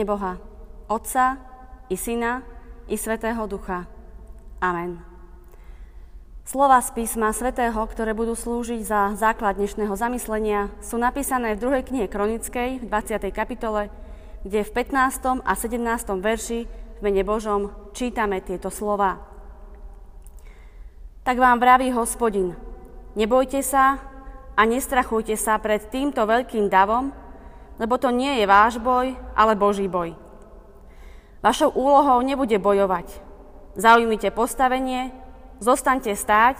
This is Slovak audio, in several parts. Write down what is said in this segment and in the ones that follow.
Mene Boha, Otca i Syna i Svetého Ducha. Amen. Slova z písma svätého, ktoré budú slúžiť za základ dnešného zamyslenia, sú napísané v druhej knihe Kronickej v 20. kapitole, kde v 15. a 17. verši v mene Božom čítame tieto slova. Tak vám vraví hospodin, nebojte sa a nestrachujte sa pred týmto veľkým davom, lebo to nie je váš boj, ale Boží boj. Vašou úlohou nebude bojovať. Zaujmite postavenie, Zostaňte stáť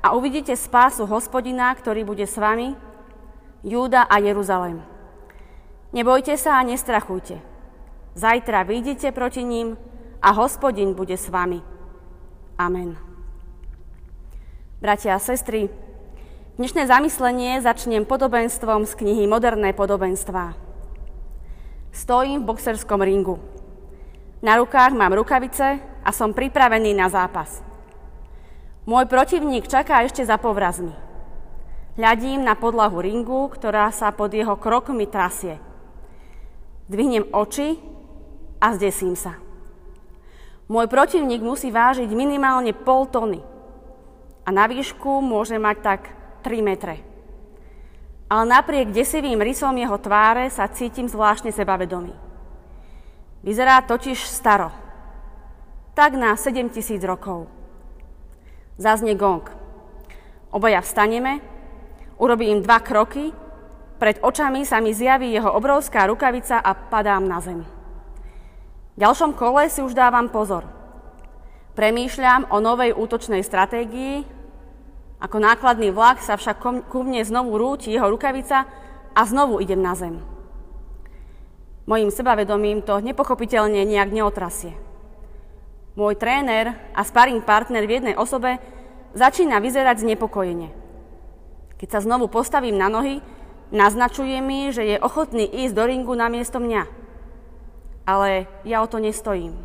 a uvidíte spásu hospodina, ktorý bude s vami, Júda a Jeruzalém. Nebojte sa a nestrachujte. Zajtra vyjdite proti ním a hospodin bude s vami. Amen. Bratia a sestry, dnešné zamyslenie začnem podobenstvom z knihy Moderné podobenstvá. Stojím v boxerskom ringu. Na rukách mám rukavice a som pripravený na zápas. Môj protivník čaká ešte za povrazmi. Hľadím na podlahu ringu, ktorá sa pod jeho krokmi trasie. Dvihnem oči a zdesím sa. Môj protivník musí vážiť minimálne pol tony a na výšku môže mať tak 3 metre. Ale napriek desivým rysom jeho tváre sa cítim zvláštne sebavedomý. Vyzerá totiž staro, tak na 7000 rokov. Zaznie gong. Obaja vstaneme, urobím dva kroky, pred očami sa mi zjaví jeho obrovská rukavica a padám na zem. V ďalšom kole si už dávam pozor. Premýšľam o novej útočnej stratégii, ako nákladný vlak sa však ku mne znovu rúti jeho rukavica a znovu idem na zem. Mojím sebavedomím to nepochopiteľne nejak neotrasie. Môj tréner a sparring partner v jednej osobe začína vyzerať znepokojene. Keď sa znovu postavím na nohy, naznačuje mi, že je ochotný ísť do ringu namiesto mňa. Ale ja o to nestojím.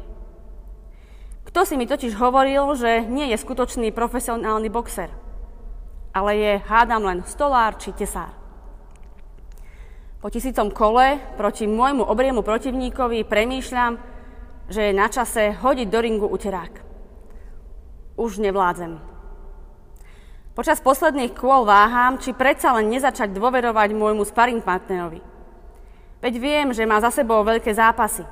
Kto si mi totiž hovoril, že nie je skutočný profesionálny boxer, ale je, hádam, len stolár či tesár. Po tisícom kole proti môjmu obriemu protivníkovi premýšľam, že je na čase hodiť do ringu uterák. Už nevládzem. Počas posledných kôl váham, či predsa len nezačať dôverovať môjmu sparring partnerovi. Veď viem, že má za sebou veľké zápasy.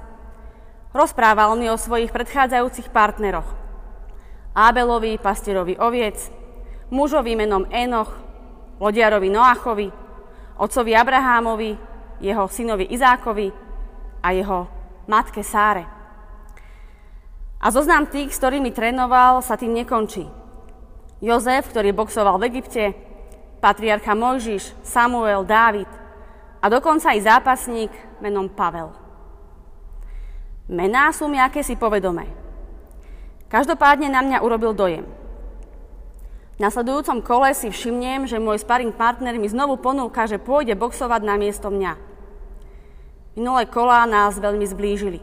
Rozprával mi o svojich predchádzajúcich partneroch. Ábelovi, pastierovi oviec, mužovi menom Enoch, lodiarovi Noachovi, otcovi Abrahámovi, jeho synovi Izákovi a jeho matke Sáre. A zoznam tých, s ktorými trénoval, sa tým nekončí. Jozef, ktorý boxoval v Egypte, patriarcha Mojžiš, Samuel, Dávid a dokonca aj zápasník menom Pavel. Mená sú mi akési povedomé. Každopádne na mňa urobil dojem. V nasledujúcom kole si všimnem, že môj sparring partner mi znovu ponúka, že pôjde boxovať na miesto mňa. Minulé kolá nás veľmi zblížili.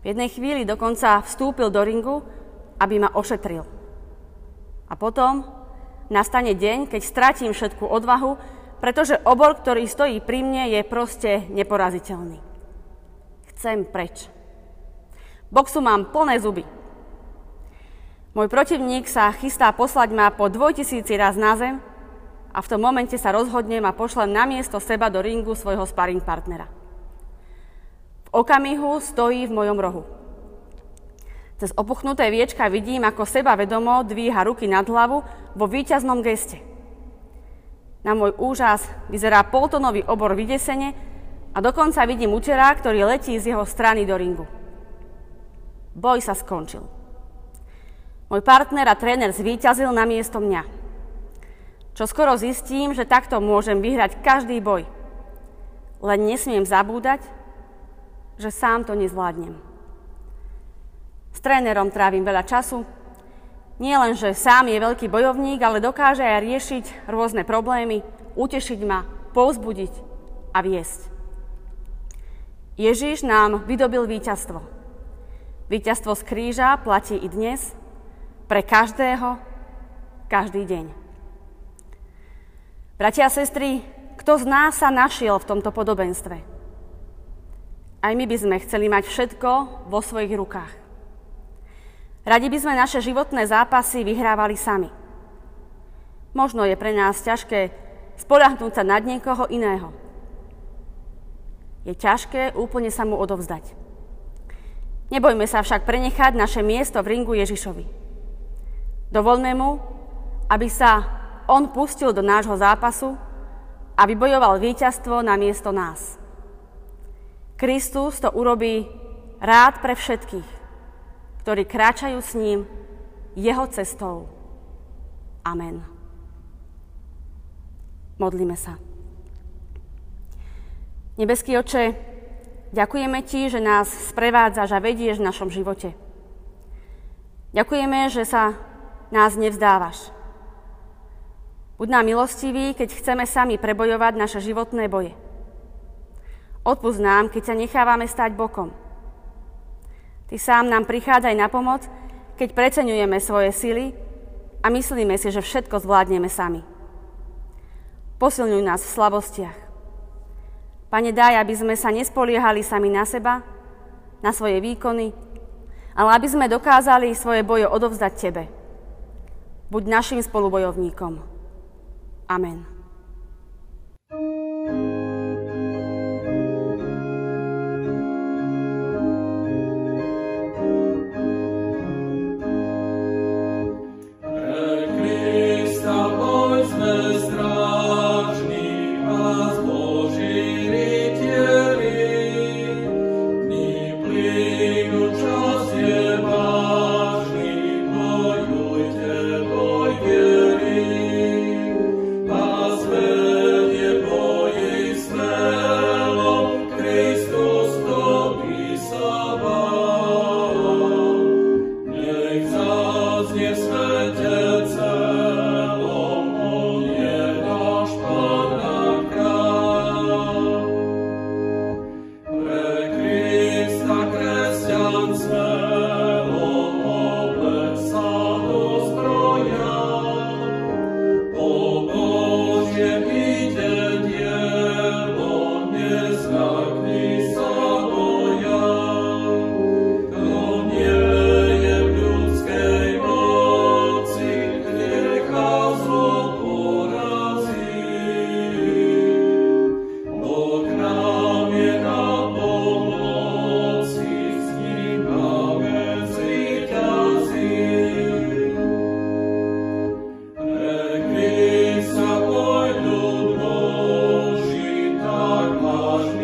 V jednej chvíli dokonca vstúpil do ringu, aby ma ošetril. A potom nastane deň, keď stratím všetku odvahu, pretože obor, ktorý stojí pri mne, je proste neporaziteľný. Chcem preč. Boxu mám plné zuby. Môj protivník sa chystá poslať ma po dvojtisíci raz na zem a v tom momente sa rozhodnem a pošlem na miesto seba do ringu svojho sparring partnera okamihu stojí v mojom rohu. Cez opuchnuté viečka vidím, ako seba vedomo dvíha ruky nad hlavu vo výťaznom geste. Na môj úžas vyzerá poltonový obor vydesene a dokonca vidím útera, ktorý letí z jeho strany do ringu. Boj sa skončil. Môj partner a tréner zvíťazil na miesto mňa. Čo skoro zistím, že takto môžem vyhrať každý boj. Len nesmiem zabúdať, že sám to nezvládnem. S trénerom trávim veľa času. Nie len, že sám je veľký bojovník, ale dokáže aj riešiť rôzne problémy, utešiť ma, povzbudiť a viesť. Ježiš nám vydobil víťazstvo. Víťazstvo z kríža platí i dnes, pre každého, každý deň. Bratia a sestry, kto z nás sa našiel v tomto podobenstve? Aj my by sme chceli mať všetko vo svojich rukách. Radi by sme naše životné zápasy vyhrávali sami. Možno je pre nás ťažké spolahnúť sa nad niekoho iného. Je ťažké úplne sa mu odovzdať. Nebojme sa však prenechať naše miesto v ringu Ježišovi. Dovolme mu, aby sa on pustil do nášho zápasu a vybojoval víťazstvo na miesto nás. Kristus to urobí rád pre všetkých, ktorí kráčajú s ním jeho cestou. Amen. Modlíme sa. Nebeský oče, ďakujeme Ti, že nás sprevádzaš a vedieš v našom živote. Ďakujeme, že sa nás nevzdávaš. Buď nám milostivý, keď chceme sami prebojovať naše životné boje. Odpust nám, keď sa nechávame stať bokom. Ty sám nám prichádzaj na pomoc, keď preceňujeme svoje sily a myslíme si, že všetko zvládneme sami. Posilňuj nás v slabostiach. Pane, daj, aby sme sa nespoliehali sami na seba, na svoje výkony, ale aby sme dokázali svoje boje odovzdať Tebe. Buď našim spolubojovníkom. Amen. nós